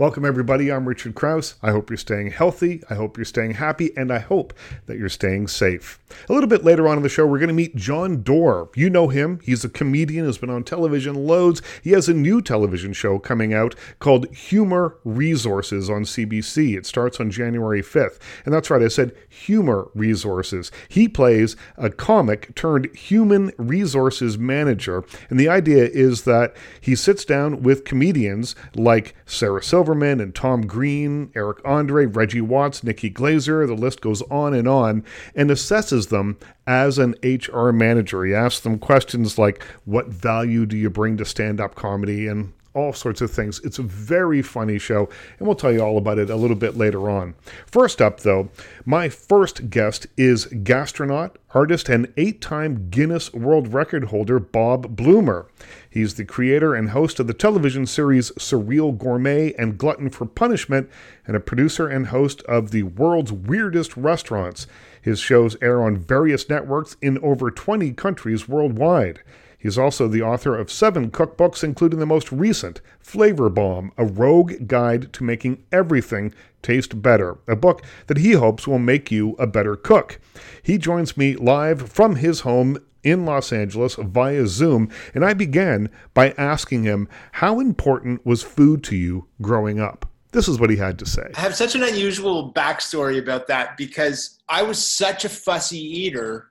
Welcome, everybody. I'm Richard Crouse. I hope you're staying healthy. I hope you're staying happy, and I hope that you're staying safe. A little bit later on in the show, we're going to meet Jon Dore. You know him. He's a comedian who's been on television loads. He has a new television show coming out called Humor Resources on CBC. It starts on January 5th. And that's right, I said Humor Resources. He plays a comic turned human resources manager. And the idea is that he sits down with comedians like Sarah Silver Silverman and Tom Green, Eric Andre, Reggie Watts, Nikki Glazer, the list goes on and on, and assesses them as an HR manager. He asks them questions like, What value do you bring to stand up comedy? and all sorts of things. It's a very funny show, and we'll tell you all about it a little bit later on. First up, though, my first guest is gastronaut, artist, and eight time Guinness World Record holder Bob Blumer. He's the creator and host of the television series Surreal Gourmet and Glutton for Punishment, and a producer and host of the world's weirdest restaurants. His shows air on various networks in over 20 countries worldwide. He's also the author of seven cookbooks, including the most recent, Flavor Bomb, a rogue guide to making everything taste better, a book that he hopes will make you a better cook. He joins me live from his home in Los Angeles via Zoom, and I began by asking him how important was food to you growing up. This is what he had to say. I have such an unusual backstory about that because I was such a fussy eater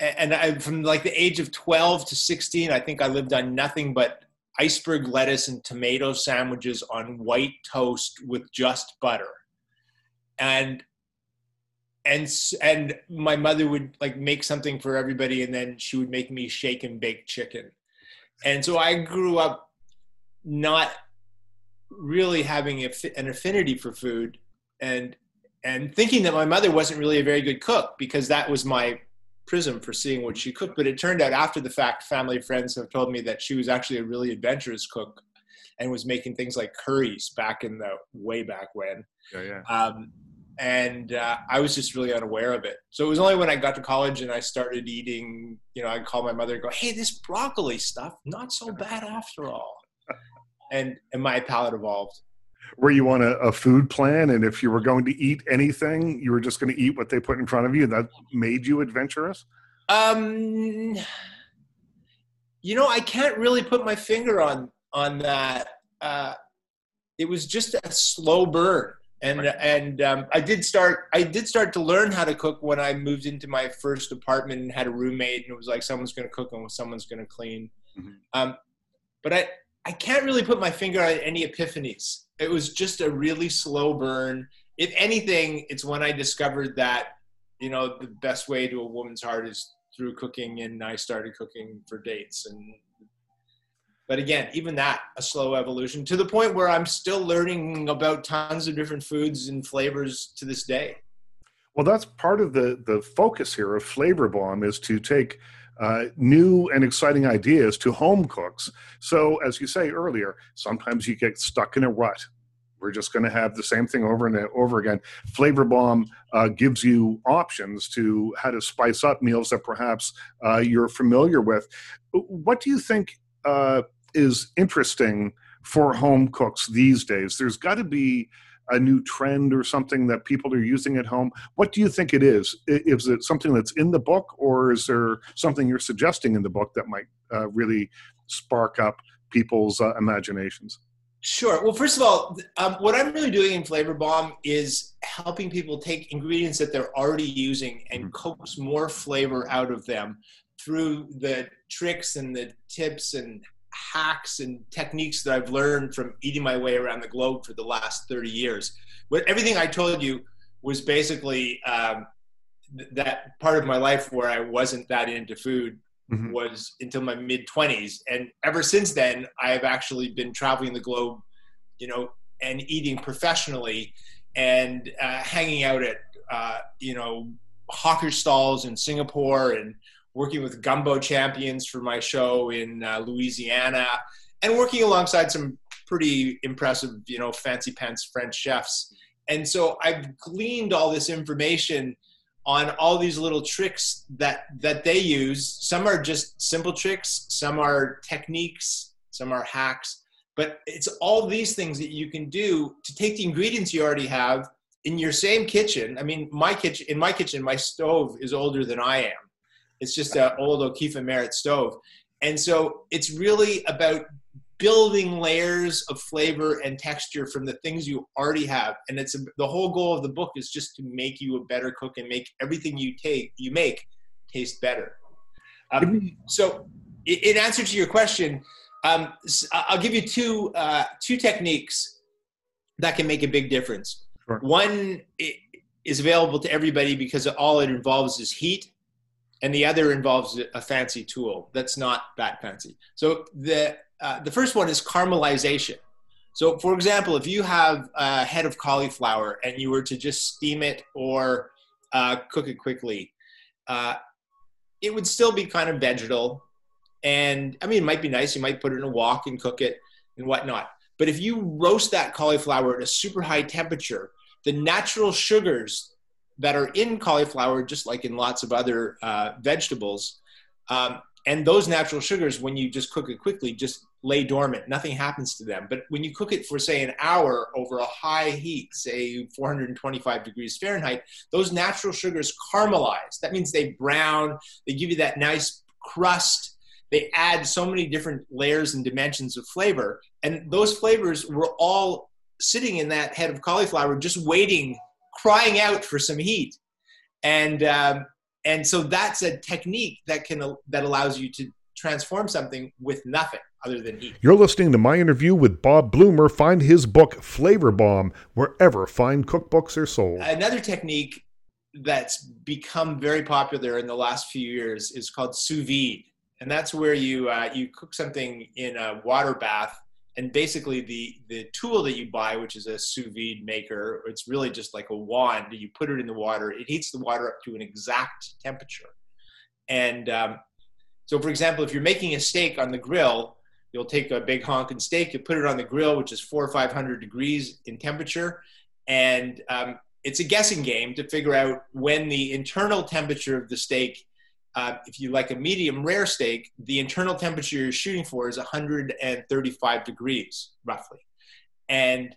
and I, from like the age of 12 to 16, I think I lived on nothing but iceberg lettuce and tomato sandwiches on white toast with just butter. And and and my mother would like make something for everybody and then she would make me shake and bake chicken. And so I grew up not really having an affinity for food and and thinking that my mother wasn't really a very good cook because that was my prism for seeing what she cooked. But it turned out after the fact, family friends have told me that she was actually a really adventurous cook and was making things like curries back in the way back when. Yeah, yeah. Um, and uh, I was just really unaware of it. So it was only when I got to college and I started eating, you know, I'd call my mother and go, "Hey, this broccoli stuff, not so bad after all," and and my palate evolved were you on a, a, food plan and if you were going to eat anything you were just going to eat what they put in front of you and that made you adventurous um you know i can't really put my finger on on that uh it was just a slow burn and right. and um, i did start i did start to learn how to cook when i moved into my first apartment and had a roommate and it was like someone's going to cook and someone's going to clean mm-hmm. um, but i i can't really put my finger on any epiphanies it was just a really slow burn. If anything, it's when I discovered that, you know, the best way to a woman's heart is through cooking, and I started cooking for dates. And but again, even that a slow evolution to the point where I'm still learning about tons of different foods and flavors to this day. Well, that's part of the the focus here of Flavor Bomb is to take uh, new and exciting ideas to home cooks. So, as you say earlier, sometimes you get stuck in a rut. We're just going to have the same thing over and over again. Flavor Bomb uh, gives you options to how to spice up meals that perhaps uh, you're familiar with. What do you think uh, is interesting for home cooks these days? There's got to be a new trend or something that people are using at home? What do you think it is? Is it something that's in the book, or is there something you're suggesting in the book that might uh, really spark up people's uh, imaginations? Sure. Well, first of all, um, what I'm really doing in Flavor Bomb is helping people take ingredients that they're already using and mm-hmm. coax more flavor out of them through the tricks and the tips and hacks and techniques that I've learned from eating my way around the globe for the last 30 years. But everything I told you was basically um, th- that part of my life where I wasn't that into food mm-hmm. was until my mid 20s. And ever since then, I have actually been traveling the globe, you know, and eating professionally and uh, hanging out at, uh, you know, hawker stalls in Singapore and working with gumbo champions for my show in uh, Louisiana, and working alongside some pretty impressive, you know, fancy pants French chefs. And so I've gleaned all this information on all these little tricks that that they use. Some are just simple tricks, some are techniques, some are hacks. But it's all these things that you can do to take the ingredients you already have in your same kitchen. I mean, my kitchen in my kitchen, my stove is older than I am. It's just an old O'Keefe Merritt stove, and so it's really about building layers of flavor and texture from the things you already have. And it's a, the whole goal of the book is just to make you a better cook and make everything you take you make taste better. Um, so in answer to your question um, i'll give you two uh, two techniques that can make a big difference. Sure. one is available to everybody because all it involves is heat and the other involves a fancy tool that's not that fancy so the uh, the first one is caramelization. So, for example, if you have a head of cauliflower and you were to just steam it or uh, cook it quickly, uh, it would still be kind of vegetal. And I mean, it might be nice. You might put it in a wok and cook it and whatnot. But if you roast that cauliflower at a super high temperature, the natural sugars that are in cauliflower, just like in lots of other uh, vegetables, um, and those natural sugars, when you just cook it quickly, just lay dormant. Nothing happens to them. But when you cook it for, say, an hour over a high heat, say 425 degrees Fahrenheit, those natural sugars caramelize. That means they brown, they give you that nice crust. They add so many different layers and dimensions of flavor. And those flavors were all sitting in that head of cauliflower, just waiting, crying out for some heat. And, um, and so that's a technique that can that allows you to transform something with nothing other than heat. You're listening to my interview with Bob Blumer. Find his book Flavor Bomb wherever fine cookbooks are sold. Another technique that's become very popular in the last few years is called sous vide, and that's where you uh, you cook something in a water bath. And basically, the the tool that you buy, which is a sous vide maker, it's really just like a wand. You put it in the water; it heats the water up to an exact temperature. And um, so, for example, if you're making a steak on the grill, You'll take a big honking steak, you put it on the grill, which is four or 500 degrees in temperature. And um, it's a guessing game to figure out when the internal temperature of the steak, uh, if you like a medium rare steak, the internal temperature you're shooting for is 135 degrees, roughly. And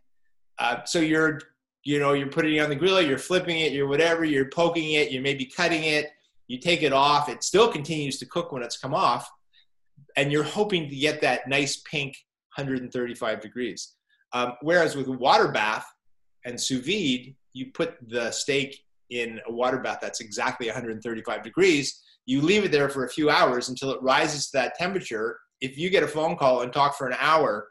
uh, so you're, you know, you're putting it on the grill, you're flipping it, you're whatever, you're poking it, you're maybe cutting it, you take it off, it still continues to cook when it's come off and you're hoping to get that nice pink 135 degrees. Um, whereas with water bath and sous vide, you put the steak in a water bath that's exactly 135 degrees. You leave it there for a few hours until it rises to that temperature. If you get a phone call and talk for an hour,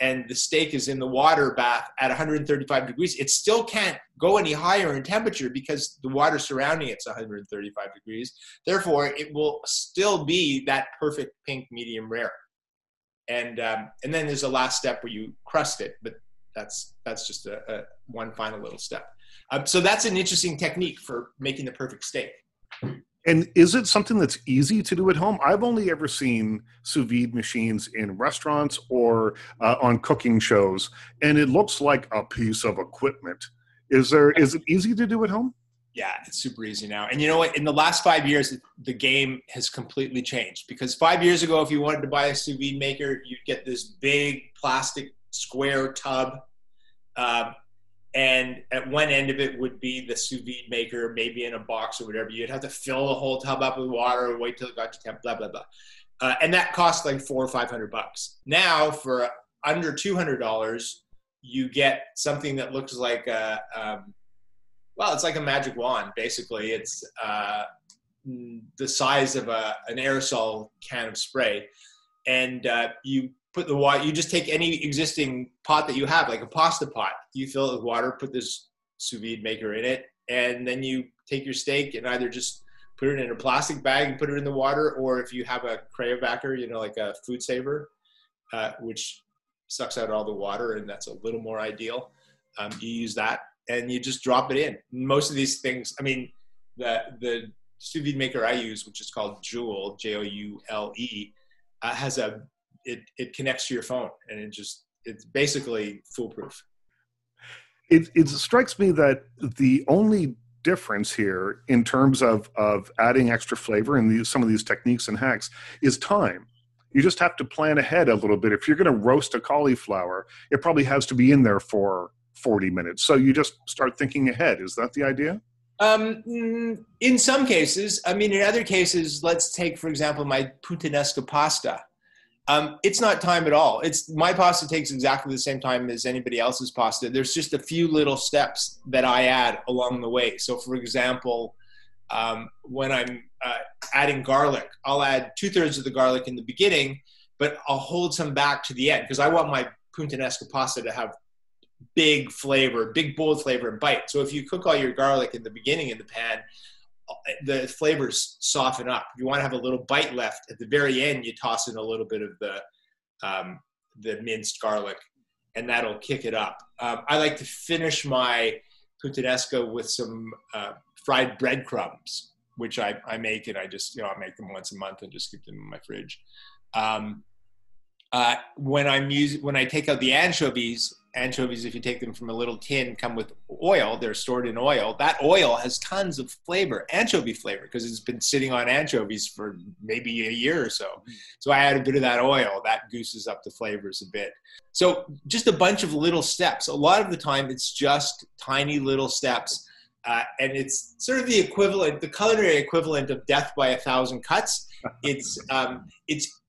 and the steak is in the water bath at 135 degrees, it still can't go any higher in temperature because the water surrounding it's 135 degrees. Therefore, it will still be that perfect pink medium rare. And um, and then there's a last step where you crust it, but that's that's just a, a one final little step. Um, so that's an interesting technique for making the perfect steak. And is it something that's easy to do at home? I've only ever seen sous vide machines in restaurants or uh, on cooking shows, and it looks like a piece of equipment. Is there? Is it easy to do at home? Yeah, it's super easy now. And you know what? In the last five years, the game has completely changed. Because five years ago, if you wanted to buy a sous vide maker, you'd get this big plastic square tub. Uh, and at one end of it would be the sous vide maker, maybe in a box or whatever. You'd have to fill the whole tub up with water, wait till it got to temp, blah blah blah, uh, and that cost like four or five hundred bucks. Now for under two hundred dollars, you get something that looks like a, um, well, it's like a magic wand. Basically, it's uh, the size of a, an aerosol can of spray, and uh, you put the water. You just take any existing pot that you have, like a pasta pot. You fill it with water, put this sous vide maker in it, and then you take your steak and either just put it in a plastic bag and put it in the water, or if you have a cryovac, you know, like a food saver, uh, which sucks out all the water, and that's a little more ideal. Um, you use that, and you just drop it in. Most of these things, I mean, the the sous vide maker I use, which is called Joule, J O U L E, uh, has a it it connects to your phone and it just it's basically foolproof. It it strikes me that the only difference here in terms of of adding extra flavor and these, some of these techniques and hacks is time You just have to plan ahead a little bit. If you're going to roast a cauliflower, it probably has to be in there for 40 minutes. So you just start thinking ahead. Is that the idea? Um, in some cases, I mean, in other cases, let's take, for example, my puttanesca pasta. Um, it's not time at all. It's my pasta takes exactly the same time as anybody else's pasta. There's just a few little steps that I add along the way. So, for example, um, when I'm uh, adding garlic, I'll add two thirds of the garlic in the beginning, but I'll hold some back to the end because I want my puttanesca pasta to have big flavor, big bold flavor and bite. So if you cook all your garlic in the beginning in the pan, the flavors soften up. You want to have a little bite left at the very end, you toss in a little bit of the um, the minced garlic, and that'll kick it up. Um, I like to finish my puttanesca with some uh, fried breadcrumbs, which I, I make and I just you know I make them once a month and just keep them in my fridge. Um, uh, when I'm using when I take out the anchovies, anchovies, if you take them from a little tin, come with oil. They're stored in oil. That oil has tons of flavor, anchovy flavor, because it's been sitting on anchovies for maybe a year or so. So I add a bit of that oil. That gooses up the flavors a bit. So just a bunch of little steps. A lot of the time, it's just tiny little steps. Uh, and it's sort of the equivalent, the culinary equivalent of death by a thousand cuts. It's um, it's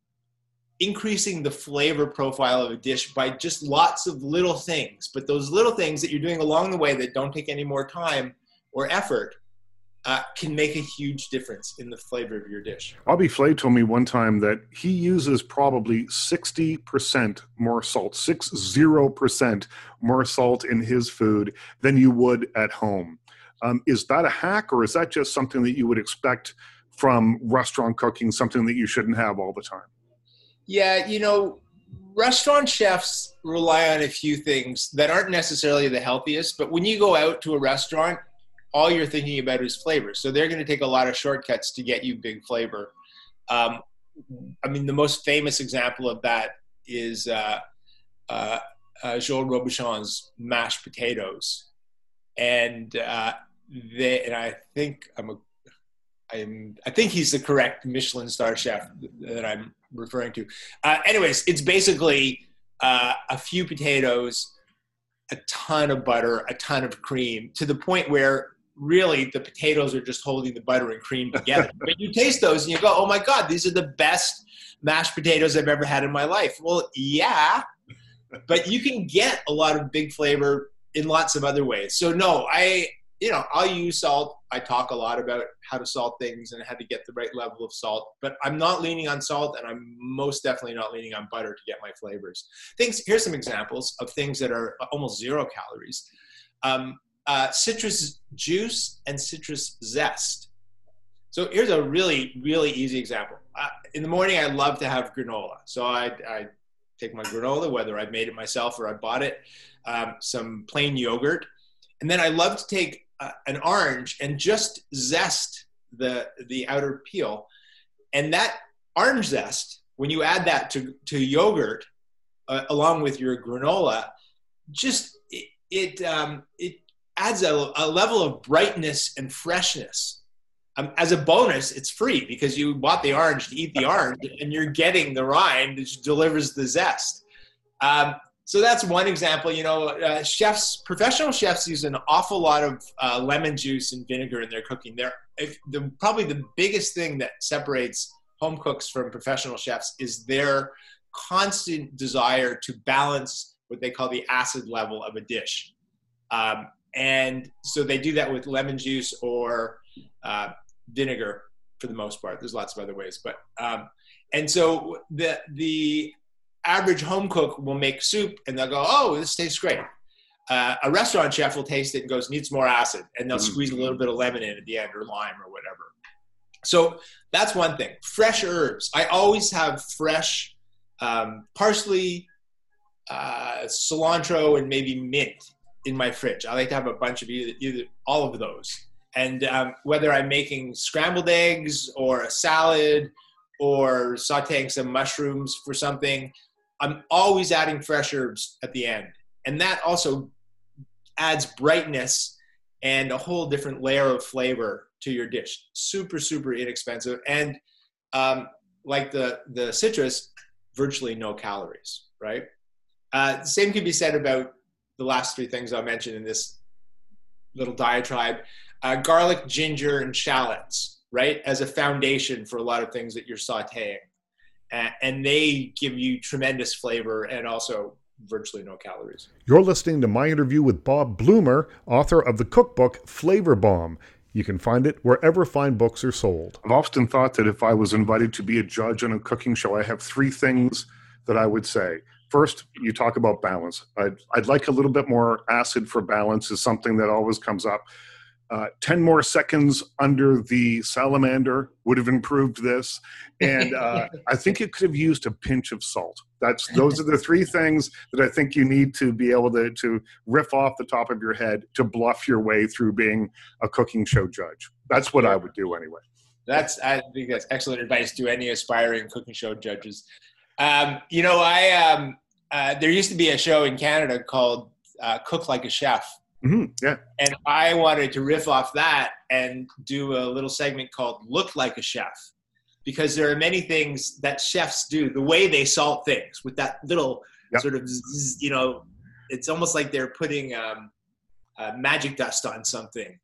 increasing the flavor profile of a dish by just lots of little things. But those little things that you're doing along the way that don't take any more time or effort uh, can make a huge difference in the flavor of your dish. Bobby Flay told me one time that he uses probably 60% more salt, 60% more salt in his food than you would at home. Um, is that a hack or is that just something that you would expect from restaurant cooking, something that you shouldn't have all the time? Yeah, you know, restaurant chefs rely on a few things that aren't necessarily the healthiest, but when you go out to a restaurant, all you're thinking about is flavor. So they're going to take a lot of shortcuts to get you big flavor. Um, I mean, the most famous example of that is uh, uh, uh, Joel Robuchon's mashed potatoes, and uh, they and I think I'm a I'm I think he's the correct Michelin star chef that I'm referring to. Uh, anyways, it's basically uh, a few potatoes, a ton of butter, a ton of cream, to the point where really the potatoes are just holding the butter and cream together. but you taste those and you go, "Oh my god, these are the best mashed potatoes I've ever had in my life." Well, yeah, but you can get a lot of big flavor in lots of other ways. So no, I you know, I'll use salt. I talk a lot about how to salt things and how to get the right level of salt, but I'm not leaning on salt and I'm most definitely not leaning on butter to get my flavors. Things, here's some examples of things that are almost zero calories. Um, uh, citrus juice and citrus zest. So here's a really, really easy example. Uh, in the morning, I love to have granola. So I, I take my granola, whether I made it myself or I bought it, um, some plain yogurt, and then I love to take uh, an orange and just zest the the outer peel, and that orange zest, when you add that to to yogurt uh, along with your granola, just it it, um, it adds a, a, level of brightness and freshness. Um, as a bonus, it's free because you bought the orange to eat the orange, and you're getting the rind, which delivers the zest. Um, so that's one example. You know, uh, chefs, professional chefs use an awful lot of uh, lemon juice and vinegar in their cooking. They're if the, probably the biggest thing that separates home cooks from professional chefs is their constant desire to balance what they call the acid level of a dish. Um, and so they do that with lemon juice or uh, vinegar for the most part. There's lots of other ways, but um, and so the the average home cook will make soup and they'll go, oh, this tastes great. Uh, a restaurant chef will taste it and goes, needs more acid. And they'll mm-hmm. squeeze a little bit of lemon in at the end or lime or whatever. So that's one thing. Fresh herbs. I always have fresh um, parsley, uh, cilantro, and maybe mint in my fridge. I like to have a bunch of either, either all of those. And um, whether I'm making scrambled eggs or a salad or sauteing some mushrooms for something, I'm always adding fresh herbs at the end. And that also adds brightness and a whole different layer of flavor to your dish. Super, super inexpensive. And um, like the, the citrus, virtually no calories, right? Uh, same can be said about the last three things I'll mention in this little diatribe uh, garlic, ginger, and shallots, right? As a foundation for a lot of things that you're sauteing. And they give you tremendous flavor and also virtually no calories. You're listening to my interview with Bob Blumer, author of the cookbook Flavor Bomb. You can find it wherever fine books are sold. I've often thought that if I was invited to be a judge on a cooking show, I have three things that I would say. First, you talk about balance. I'd, I'd like a little bit more acid for balance, is something that always comes up. Uh, 10 more seconds under the salamander would have improved this. And uh, I think it could have used a pinch of salt. That's Those are the three things that I think you need to be able to, to riff off the top of your head to bluff your way through being a cooking show judge. That's what I would do anyway. That's I think that's excellent advice to any aspiring cooking show judges. Um, you know, I um, uh, there used to be a show in Canada called uh, Cook Like a Chef. Mm-hmm, yeah. And I wanted to riff off that and do a little segment called Look Like a Chef because there are many things that chefs do, the way they salt things with that little yep. sort of, you know, it's almost like they're putting um, uh, magic dust on something.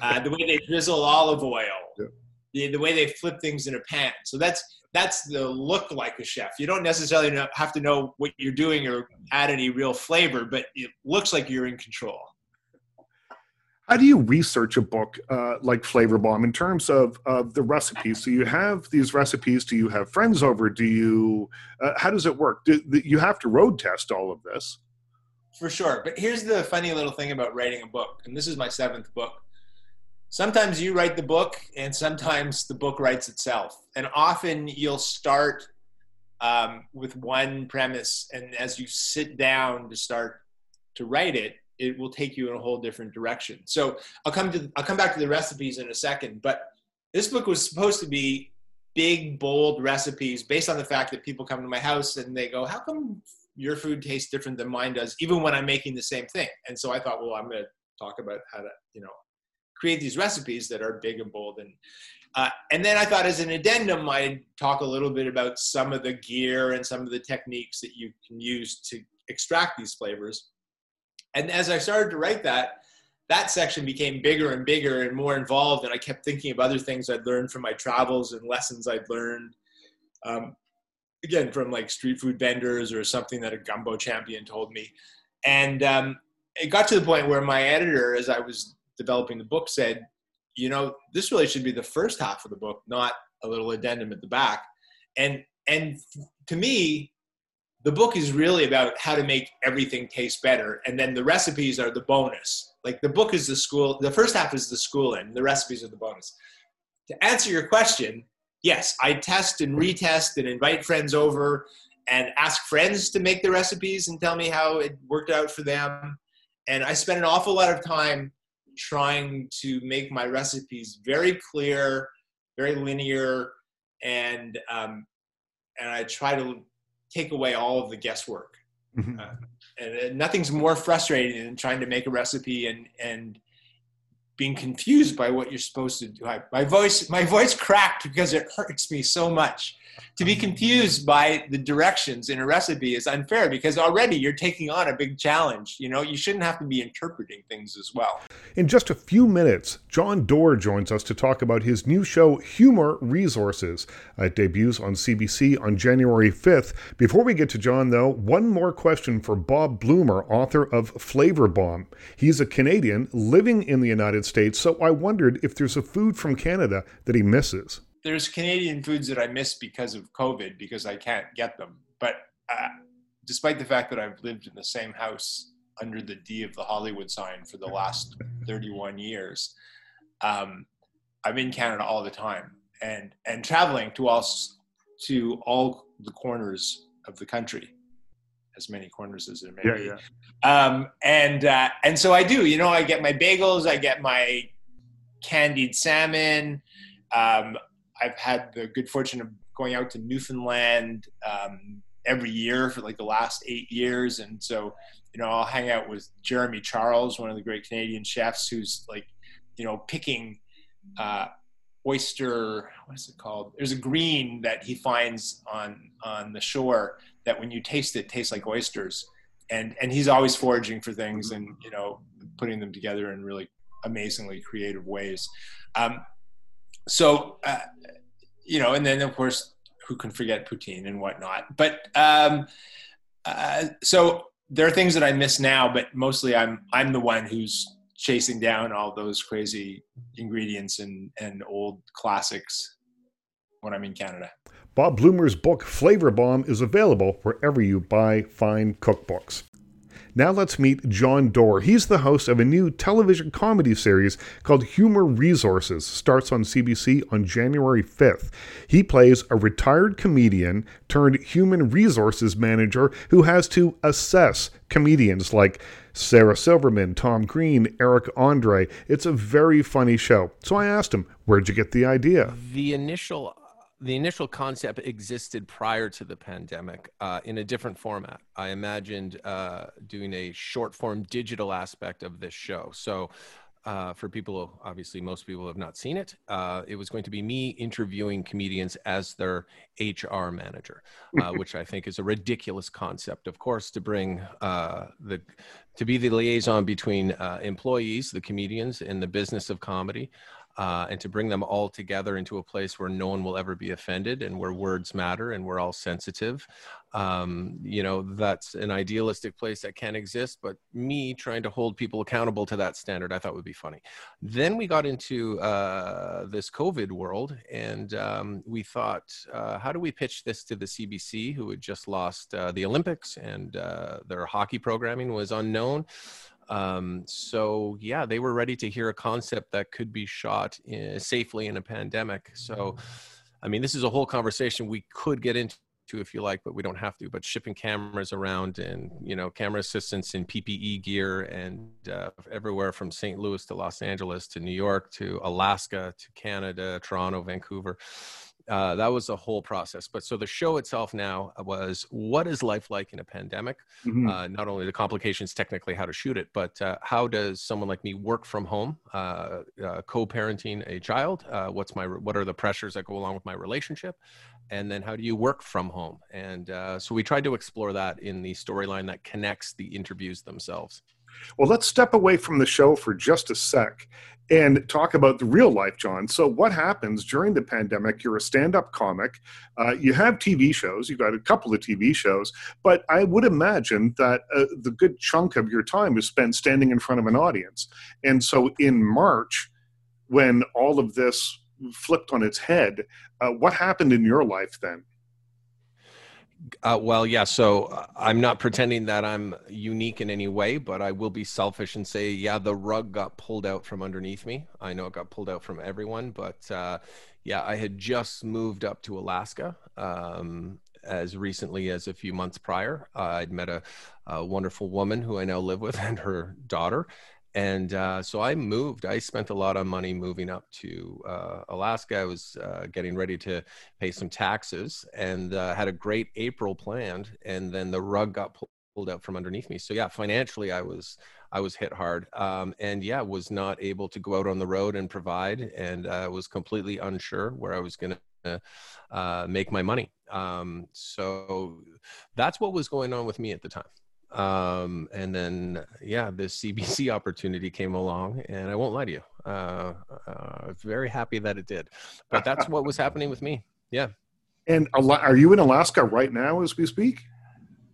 Uh, the way they drizzle olive oil, yep. the, the way they flip things in a pan. So that's that's the look like a chef. You don't necessarily have to know what you're doing or add any real flavor, but it looks like you're in control. How do you research a book uh, like Flavor Bomb in terms of, of the recipes? So you have these recipes. Do you have friends over? Do you? Uh, how does it work? Do, you have to road test all of this. For sure, but here's the funny little thing about writing a book, and this is my seventh book sometimes you write the book and sometimes the book writes itself and often you'll start um, with one premise and as you sit down to start to write it it will take you in a whole different direction. So i'll come to i'll come back to the recipes in a second but this book was supposed to be big bold recipes based on the fact that people come to my house and they go how come your food tastes different than mine does even when i'm making the same thing? And so i thought well i'm going to talk about how to you know create these recipes that are big and bold. And uh, and then I thought as an addendum, I'd talk a little bit about some of the gear and some of the techniques that you can use to extract these flavors. And as I started to write that, that section became bigger and bigger and more involved. And I kept thinking of other things I'd learned from my travels and lessons I'd learned. Um, again, from like street food vendors or something that a gumbo champion told me. And um, it got to the point where my editor, as I was developing the book said, you know, this really should be the first half of the book, not a little addendum at the back. And and to me, the book is really about how to make everything taste better, and then the recipes are the bonus. Like the book is the school, the first half is the school, and the recipes are the bonus. To answer your question, yes, I test and retest and invite friends over and ask friends to make the recipes and tell me how it worked out for them. And I spend an awful lot of time trying to make my recipes very clear, very linear, and um, and I try to take away all of the guesswork. Mm-hmm. Uh, and nothing's more frustrating than trying to make a recipe and and being confused by what you're supposed to do. I, my voice my voice cracked because it hurts me so much to be confused by the directions in a recipe is unfair because already you're taking on a big challenge. You know, you shouldn't have to be interpreting things as well. In just a few minutes, Jon Dore joins us to talk about his new show, Humor Resources. It debuts on CBC on January 5th. Before we get to Jon, though, one more question for Bob Blumer, author of Flavor Bomb. He's a Canadian living in the United States, so I wondered if there's a food from Canada that he misses. There's Canadian foods that I miss because of COVID because I can't get them. But uh, despite the fact that I've lived in the same house under the D of the Hollywood sign for the last 31 years, um, I'm in Canada all the time. And and traveling to all to all the corners of the country, as many corners as there may yeah, be. Yeah. Um, and uh, and so I do. You know, I get my bagels, I get my candied salmon. Um, I've had the good fortune of going out to Newfoundland um, every year for like the last eight years, and so you know I'll hang out with Jeremy Charles, one of the great Canadian chefs, who's like you know picking uh, oyster. What is it called? There's a green that he finds on on the shore that when you taste it tastes like oysters, and and he's always foraging for things and you know putting them together in really amazingly creative ways. Um, so uh, you know, and then of course, who can forget poutine and whatnot? But um, uh, so there are things that I miss now, but mostly I'm I'm the one who's chasing down all those crazy ingredients and and old classics when I'm in Canada. Bob Blumer's book Flavor Bomb is available wherever you buy fine cookbooks. Now let's meet Jon Dore. He's the host of a new television comedy series called Humor Resources. Starts on CBC on January 5th. He plays a retired comedian turned human resources manager who has to assess comedians like Sarah Silverman, Tom Green, Eric Andre. It's a very funny show. So I asked him, Where'd you get the idea? The initial the initial concept existed prior to the pandemic uh, in a different format. I imagined uh, doing a short form digital aspect of this show. So, uh, for people, obviously, most people have not seen it. Uh, it was going to be me interviewing comedians as their HR manager, uh, which I think is a ridiculous concept. Of course, to bring uh, the to be the liaison between employees, the comedians, and the business of comedy uh, and to bring them all together into a place where no one will ever be offended and where words matter and we're all sensitive. Um, you know, that's an idealistic place that can exist, but me trying to hold people accountable to that standard, I thought would be funny. Then we got into uh, this COVID world and um, we thought, uh, how do we pitch this to the CBC, who had just lost uh, the Olympics and uh, their hockey programming was unknown? Um, so yeah, they were ready to hear a concept that could be shot in, safely in a pandemic. So, I mean, this is a whole conversation we could get into if you like, but we don't have to. But shipping cameras around and you know camera assistants in PPE gear and uh, everywhere from St. Louis to Los Angeles to New York to Alaska to Canada, Toronto, Vancouver uh, that was a whole process. But so the show itself now was what is life like in a pandemic? Mm-hmm. Uh, not only the complications, technically how to shoot it, but uh, how does someone like me work from home, uh, uh, co-parenting a child? Uh, what's my what are the pressures that go along with my relationship? And then how do you work from home? And so we tried to explore that in the storyline that connects the interviews themselves. Well, let's step away from the show for just a sec and talk about the real life, Jon. So, what happens during the pandemic? You're a stand up comic, uh, you have TV shows, you've got a couple of TV shows, but I would imagine that uh, the good chunk of your time is spent standing in front of an audience. And so, in March, when all of this flipped on its head, uh, what happened in your life then? Uh, well, yeah. So uh, I'm not pretending that I'm unique in any way, but I will be selfish and say, yeah, the rug got pulled out from underneath me. I know it got pulled out from everyone, but uh, yeah, I had just moved up to Alaska um, as recently as a few months prior. Uh, I'd met a, a, wonderful woman who I now live with and her daughter, and uh, so I moved. I spent a lot of money moving up to uh, Alaska. I was uh, getting ready to pay some taxes and uh, had a great April planned, and then the rug got pulled out from underneath me. So yeah, financially, I was I was hit hard, um, and yeah, was not able to go out on the road and provide, and uh, was completely unsure where I was going to uh, make my money. Um, so that's what was going on with me at the time um, and then yeah this cbc opportunity came along and i won't lie to you uh, uh very happy that it did but that's what was happening with me. Yeah. And are you in alaska right now as we speak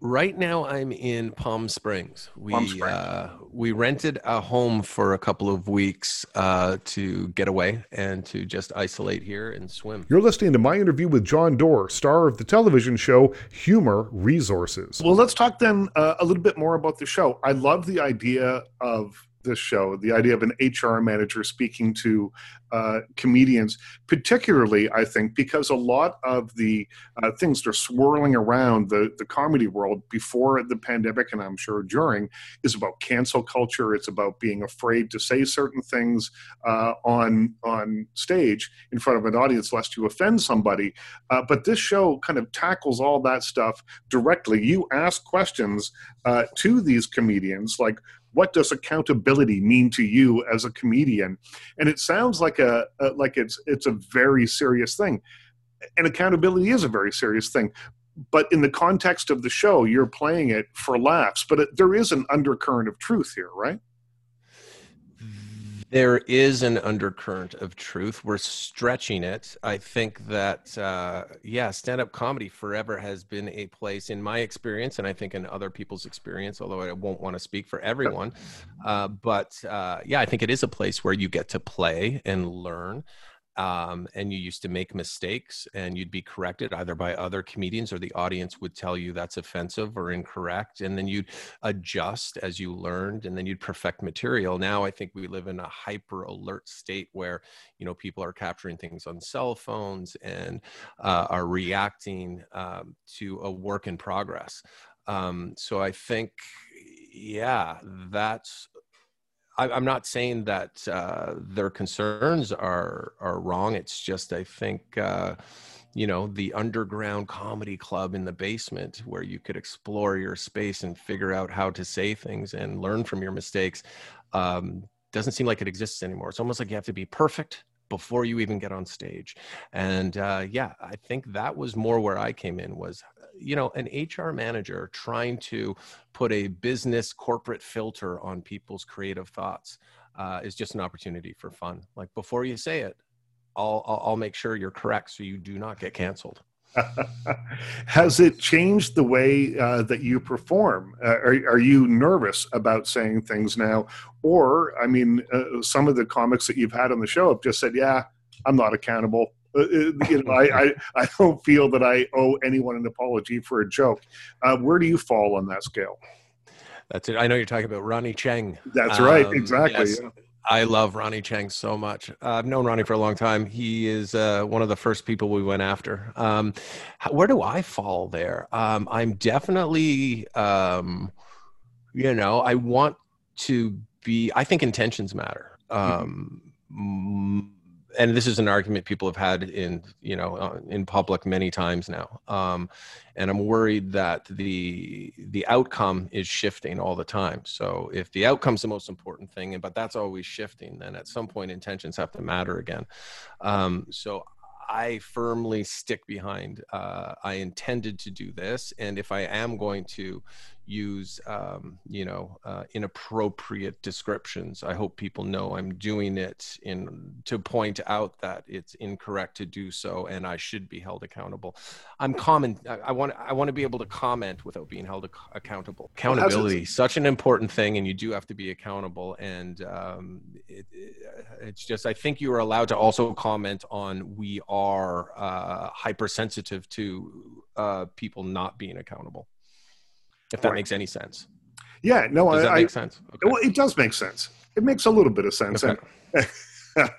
Right now, I'm in Palm Springs. We Palm Springs. Uh, we rented a home for a couple of weeks uh, to get away and to just isolate here and swim. You're listening to my interview with Jon Dore, star of the television show Humor Resources. Well, let's talk then uh, a little bit more about the show. I love the idea of this show the idea of an hr manager speaking to uh, comedians, particularly, I think, because a lot of the uh, things that are swirling around the, the comedy world before the pandemic, and I'm sure during, is about cancel culture. It's about being afraid to say certain things uh, on on stage in front of an audience lest you offend somebody. Uh, but this show kind of tackles all that stuff directly. You ask questions uh, to these comedians, like, what does accountability mean to you as a comedian? And it sounds like a, a like it's it's a very serious thing. And accountability is a very serious thing. But in the context of the show, you're playing it for laughs. But it, there is an undercurrent of truth here, right? There is an undercurrent of truth. We're stretching it. I think that, uh, yeah, stand up comedy forever has been a place, in my experience, and I think in other people's experience, although I won't want to speak for everyone. Uh, but uh, yeah, I think it is a place where you get to play and learn um, and you used to make mistakes and you'd be corrected either by other comedians or the audience would tell you that's offensive or incorrect and then you'd adjust as you learned and then you'd perfect material. Now i think we live in a hyper alert state where you know people are capturing things on cell phones and uh, are reacting um, to a work in progress. Um, so i think yeah that's I, am not saying that uh, their concerns are are wrong. It's just I think uh, you know the underground comedy club in the basement where you could explore your space and figure out how to say things and learn from your mistakes um, doesn't seem like it exists anymore. It's almost like you have to be perfect before you even get on stage and uh, yeah i think that was more where i came in was you know an hr manager trying to put a business corporate filter on people's creative thoughts uh, is just an opportunity for fun like before you say it I'll, I'll, I'll make sure you're correct so you do not get canceled Has it changed the way uh, that you perform? Uh, are, are, you nervous about saying things now? Or, I mean, uh, some of the comics that you've had on the show have just said, yeah, I'm not accountable. Uh, uh, you know, I, I, I, don't feel that I owe anyone an apology for a joke. Uh, where do you fall on that scale? That's it. I know you're talking about Ronnie Chieng. That's right. Um, exactly. Yes. Yeah. I love Ronnie Chieng so much. Uh, I've known Ronnie for a long time. He is uh, one of the first people we went after. Um, where do I fall there? Um, I'm definitely, um, you know, I want to be. I think intentions matter. Mm-hmm. Um, and this is an argument people have had in you know uh, in public many times now um, and i'm worried that the the outcome is shifting all the time so if the outcome's the most important thing but that's always shifting then at some point intentions have to matter again um, so I firmly stick behind. Uh, I intended to do this, and if I am going to use, um, you know, uh, inappropriate descriptions, I hope people know I'm doing it in to point out that it's incorrect to do so, and I should be held accountable. I'm common. I, I want. I want to be able to comment without being held ac- accountable. Accountability, such an important thing, and you do have to be accountable. And um, it, it, it's just, I think you are allowed to also comment on we are are uh, hypersensitive to uh, people not being accountable. If that right. makes any sense. Yeah, no, does I, that make sense? Okay. Well, it does make sense. It makes a little bit of sense. Okay.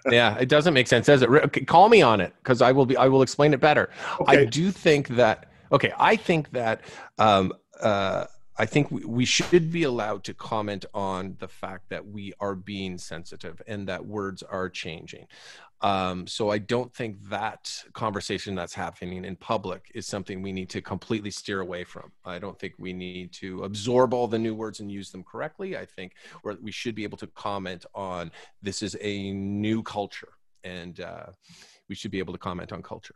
yeah, it doesn't make sense, does it? Okay, call me on it because I will be. I will explain it better. Okay. I do think that. Okay, I think that. Um, uh, I think we, we should be allowed to comment on the fact that we are being sensitive and that words are changing. Um, so I don't think that conversation that's happening in public is something we need to completely steer away from. I don't think we need to absorb all the new words and use them correctly. I think we should be able to comment on this is a new culture, and uh, we should be able to comment on culture.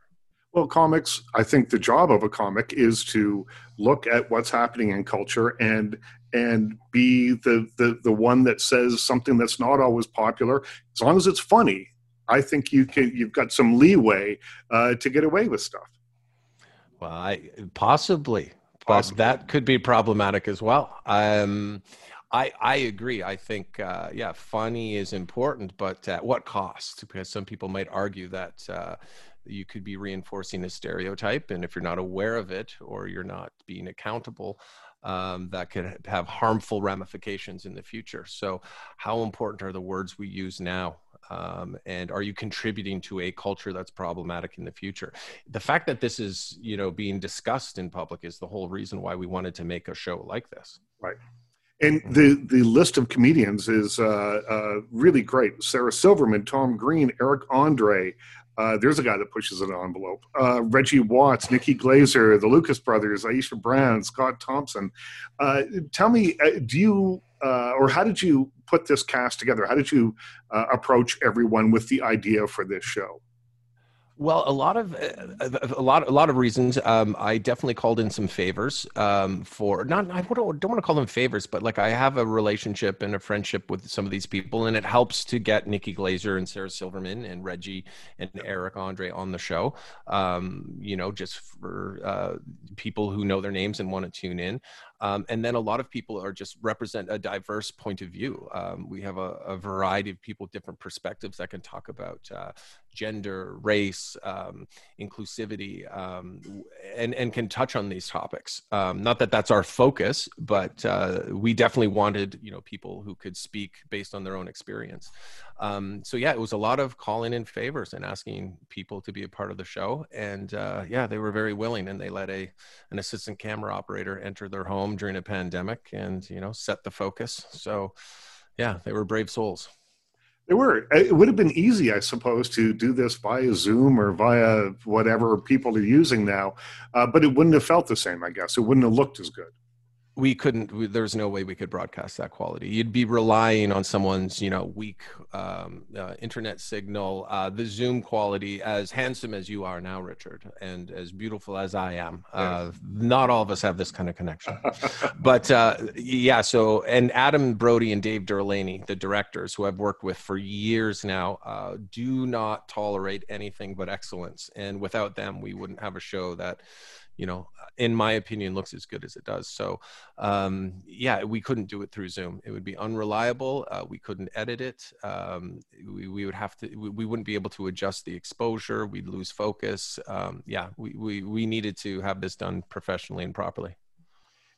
Well, comics, I think the job of a comic is to look at what's happening in culture and and be the, the the one that says something that's not always popular. As long as it's funny, I think you can you've got some leeway uh, to get away with stuff. Well, I possibly, possibly. but that could be problematic as well. Um, I, I agree. I think, uh, yeah, funny is important, but at what cost? Because some people might argue that uh, you could be reinforcing a stereotype and if you're not aware of it or you're not being accountable um, that could have harmful ramifications in the future so how important are the words we use now um, and are you contributing to a culture that's problematic in the future the fact that this is you know being discussed in public is the whole reason why we wanted to make a show like this right and mm-hmm. the, the list of comedians is uh, uh, really great. Sarah Silverman, Tom Green, Eric Andre, uh, there's a guy that pushes an envelope. Uh, Reggie Watts, Nikki Glazer, the Lucas brothers, Aisha Brown, Scott Thompson. Uh, tell me, uh, do you uh, or how did you put this cast together? How did you uh, approach everyone with the idea for this show? Well, a lot of uh, a lot a lot of reasons. Um, I definitely called in some favors um, for not. I don't, don't want to call them favors, but like I have a relationship and a friendship with some of these people, and it helps to get Nikki Glazer and Sarah Silverman and Reggie and Eric Andre on the show. Um, you know, just for uh, people who know their names and want to tune in. Um, and then a lot of people are just represent a diverse point of view. Um, we have a, a, variety of people, different perspectives that can talk about uh, gender, race, um, inclusivity, um, and and can touch on these topics. Um, not that that's our focus, but uh, we definitely wanted you know people who could speak based on their own experience. Um, so yeah, it was a lot of calling in favors and asking people to be a part of the show, and uh, yeah, they were very willing, and they let a an assistant camera operator enter their home during a pandemic, and you know set the focus. So yeah, they were brave souls. They were. It would have been easy, I suppose, to do this via Zoom or via whatever people are using now, uh, but it wouldn't have felt the same. I guess it wouldn't have looked as good we couldn't there's no way we could broadcast that quality. You'd be relying on someone's you know weak um, uh, internet signal uh, the zoom quality as handsome as you are now richard and as beautiful as i am. Uh, not all of us have this kind of connection. But uh, yeah so and Adam Brodie and Dave Derewlany the directors who i've worked with for years now uh, do not tolerate anything but excellence. And without them we wouldn't have a show that you know in my opinion looks as good as it does. So um, yeah we couldn't do it through zoom. It would be unreliable. Uh, we couldn't edit it. Um, we, we would have to we, we, wouldn't be able to adjust the exposure. We'd lose focus. Um, yeah we, we we needed to have this done professionally and properly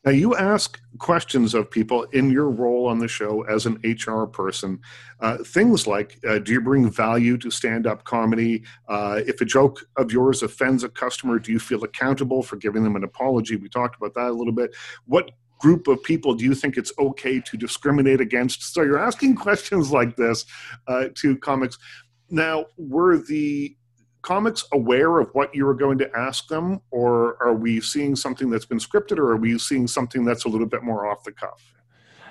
now, you ask questions of people in your role on the show as an HR person. Uh, things like uh, Do you bring value to stand up comedy? Uh, if a joke of yours offends a customer, do you feel accountable for giving them an apology? We talked about that a little bit. What group of people do you think it's okay to discriminate against? So you're asking questions like this uh, to comics. Now, were the comics aware of what you were going to ask them, or are we seeing something that's been scripted, or are we seeing something that's a little bit more off the cuff?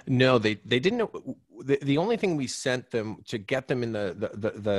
No, they they didn't know. The, the only thing we sent them to get them in the the the, the,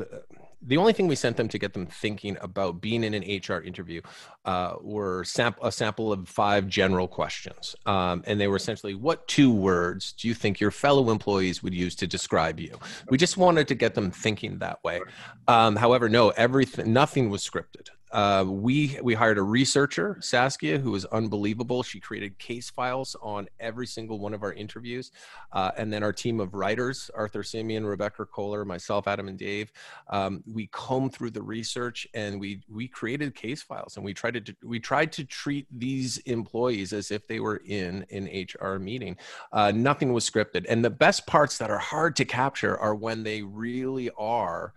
the the only thing we sent them to get them thinking about being in an HR interview uh, were sam- a sample of five general questions. Um, and they were essentially, what two words do you think your fellow employees would use to describe you? We just wanted to get them thinking that way. Um, however, no, everything, nothing was scripted. Uh, we we hired a researcher, Saskia, who was unbelievable. She created case files on every single one of our interviews, uh, and then our team of writers, Arthur Simeon, Rebecca Kohler, myself, Adam, and Dave. Um, we combed through the research and we we created case files, and we tried to we tried to treat these employees as if they were in an HR meeting. Uh, nothing was scripted, and the best parts that are hard to capture are when they really are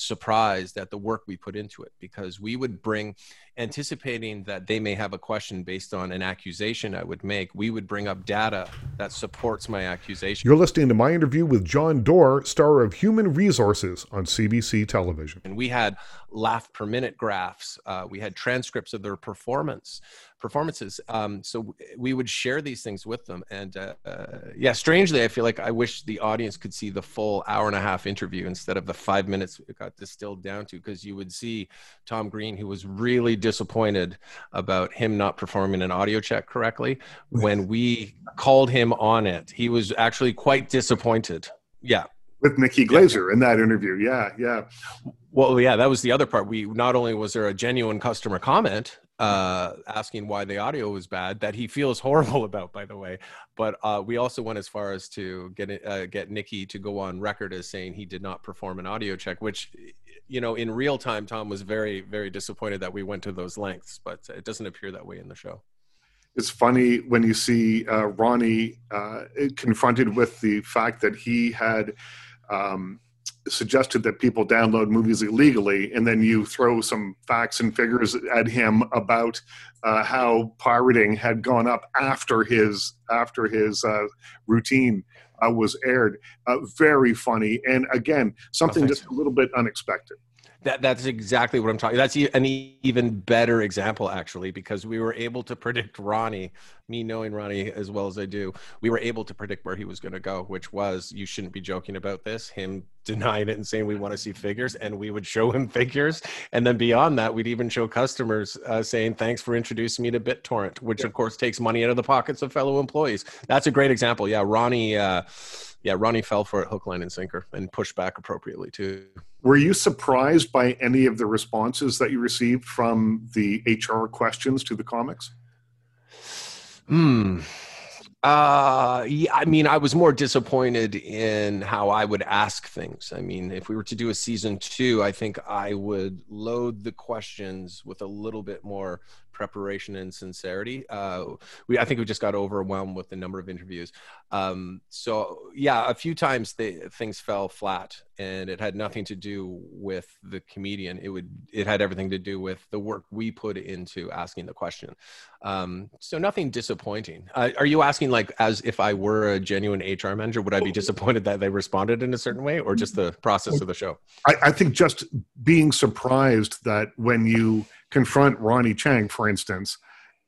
surprised at the work we put into it because we would bring anticipating that they may have a question based on an accusation I would make, we would bring up data that supports my accusation. You're listening to my interview with Jon Dore, star of Human Resources on CBC television. And we had laugh per minute graphs, uh, we had transcripts of their performance performances. Um, so we would share these things with them. And uh, uh, yeah, strangely, I feel like I wish the audience could see the full hour and a half interview instead of the five minutes it got distilled down to, because you would see Tom Green, who was really disappointed about him not performing an audio check correctly. When we called him on it, he was actually quite disappointed. Yeah. With Nikki Glazer yeah. in that interview. Yeah. Yeah. Well, yeah, that was the other part. We not only was there a genuine customer comment uh, asking why the audio was bad that he feels horrible about, by the way. But uh, we also went as far as to get uh, get Nikki to go on record as saying he did not perform an audio check, which you know in real time Tom was very very disappointed that we went to those lengths, but it doesn't appear that way in the show. It's funny when you see uh, Ronnie uh, confronted with the fact that he had. Um, suggested that people download movies illegally, and then you throw some facts and figures at him about uh, how pirating had gone up after his after his uh, routine uh, was aired. Uh, very funny, and again, something oh, just a little bit unexpected. That, that's exactly what I'm talking. That's an even better example, actually, because we were able to predict Ronnie. Me knowing Ronnie as well as I do, we were able to predict where he was going to go, which was you shouldn't be joking about this. Him denying it and saying we want to see figures, and we would show him figures, and then beyond that, we'd even show customers uh, saying thanks for introducing me to BitTorrent, which yeah. of course takes money out of the pockets of fellow employees. That's a great example. Yeah, Ronnie. Uh, yeah, Ronnie fell for it hook, line, and sinker, and pushed back appropriately too. Were you surprised by any of the responses that you received from the HR questions to the comics? Hmm. Uh, yeah, I mean, I was more disappointed in how I would ask things. I mean, if we were to do a season two, I think I would load the questions with a little bit more preparation and sincerity. Uh, we I think we just got overwhelmed with the number of interviews. Um, so yeah, a few times they, things fell flat, and it had nothing to do with the comedian. It would it had everything to do with the work we put into asking the question. Um, so nothing disappointing. Uh, are you asking like as if I were a genuine HR manager, would I be disappointed that they responded in a certain way, or just the process of the show? I, I think just being surprised that when you confront Ronnie Chieng, for instance,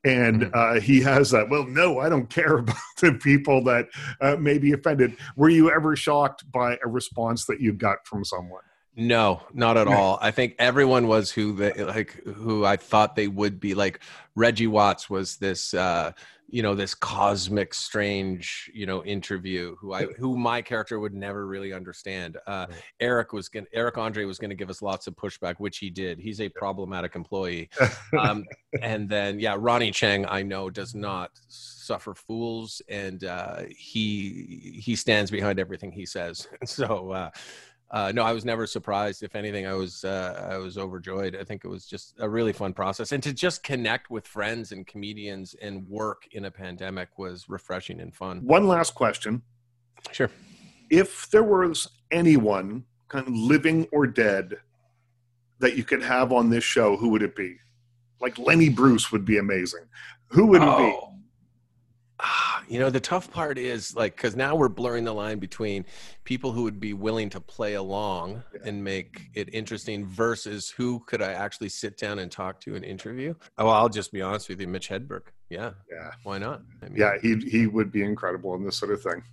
and mm-hmm. uh, he has that. Well, no, I don't care about the people that uh, may be offended. Were you ever shocked by a response that you got from someone? No, not at all. I think everyone was who they like who I thought they would be. Like Reggie Watts was this uh, you know this cosmic strange you know interview who i who my character would never really understand uh, eric was going eric andre was going to give us lots of pushback which he did. He's a problematic employee. Um, and then yeah ronnie chieng i know does not suffer fools and uh, he he stands behind everything he says. So uh, uh, no, I was never surprised. If anything, I was uh, I was overjoyed. I think it was just a really fun process, and to just connect with friends and comedians and work in a pandemic was refreshing and fun. One last question. Sure. If there was anyone, kind of living or dead, that you could have on this show, who would it be? Like Lenny Bruce would be amazing. Who would oh. it be? Oh, you know the tough part is like because now we're blurring the line between people who would be willing to play along yeah. and make it interesting versus who could i actually sit down and talk to and interview? Oh i'll just be honest with you mitch hedberg. Yeah. Yeah. Why not? I mean, yeah he, he would be incredible in this sort of thing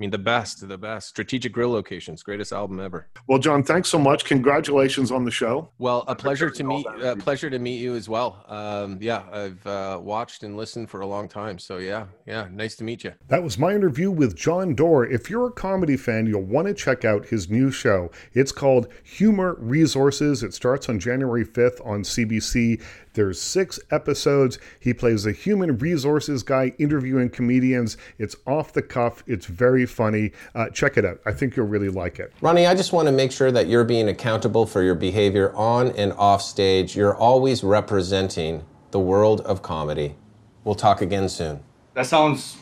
mean, the best, the best. Strategic Grill Locations, greatest album ever. Well, Jon, thanks so much. Congratulations on the show. Well, a pleasure to meet. A pleasure to meet you as well. Um, yeah, I've uh, watched and listened for a long time. So yeah, yeah, nice to meet you. That was my interview with Jon Dore. If you're a comedy fan, you'll want to check out his new show. It's called Humor Resources. It starts on January 5th on CBC. There's six episodes. He plays a human resources guy interviewing comedians. It's off the cuff. It's very funny. Uh, check it out. I think you'll really like it. Ronnie, I just want to make sure that you're being accountable for your behavior on and off stage. You're always representing the world of comedy. We'll talk again soon. That sounds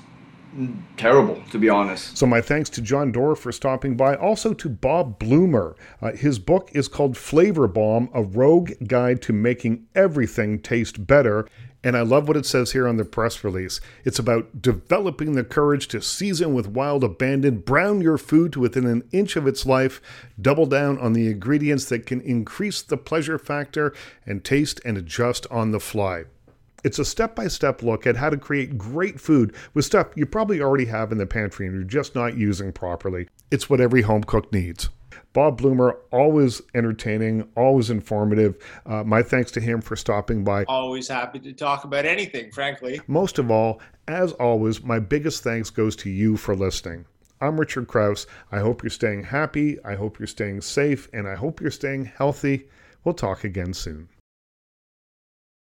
terrible, to be honest. So, my thanks to Jon Dore for stopping by. Also to Bob Blumer. Uh, his book is called Flavor Bomb A Rogue Guide to Making Everything Taste Better. And I love what it says here on the press release. It's about developing the courage to season with wild abandon, brown your food to within an inch of its life, double down on the ingredients that can increase the pleasure factor, and taste and adjust on the fly. It's a step by step look at how to create great food with stuff you probably already have in the pantry and you're just not using properly. It's what every home cook needs. Bob Blumer, always entertaining, always informative. Uh, my thanks to him for stopping by. Always happy to talk about anything, frankly. Most of all, as always, my biggest thanks goes to you for listening. I'm Richard Crouse. I hope you're staying happy. I hope you're staying safe. And I hope you're staying healthy. We'll talk again soon.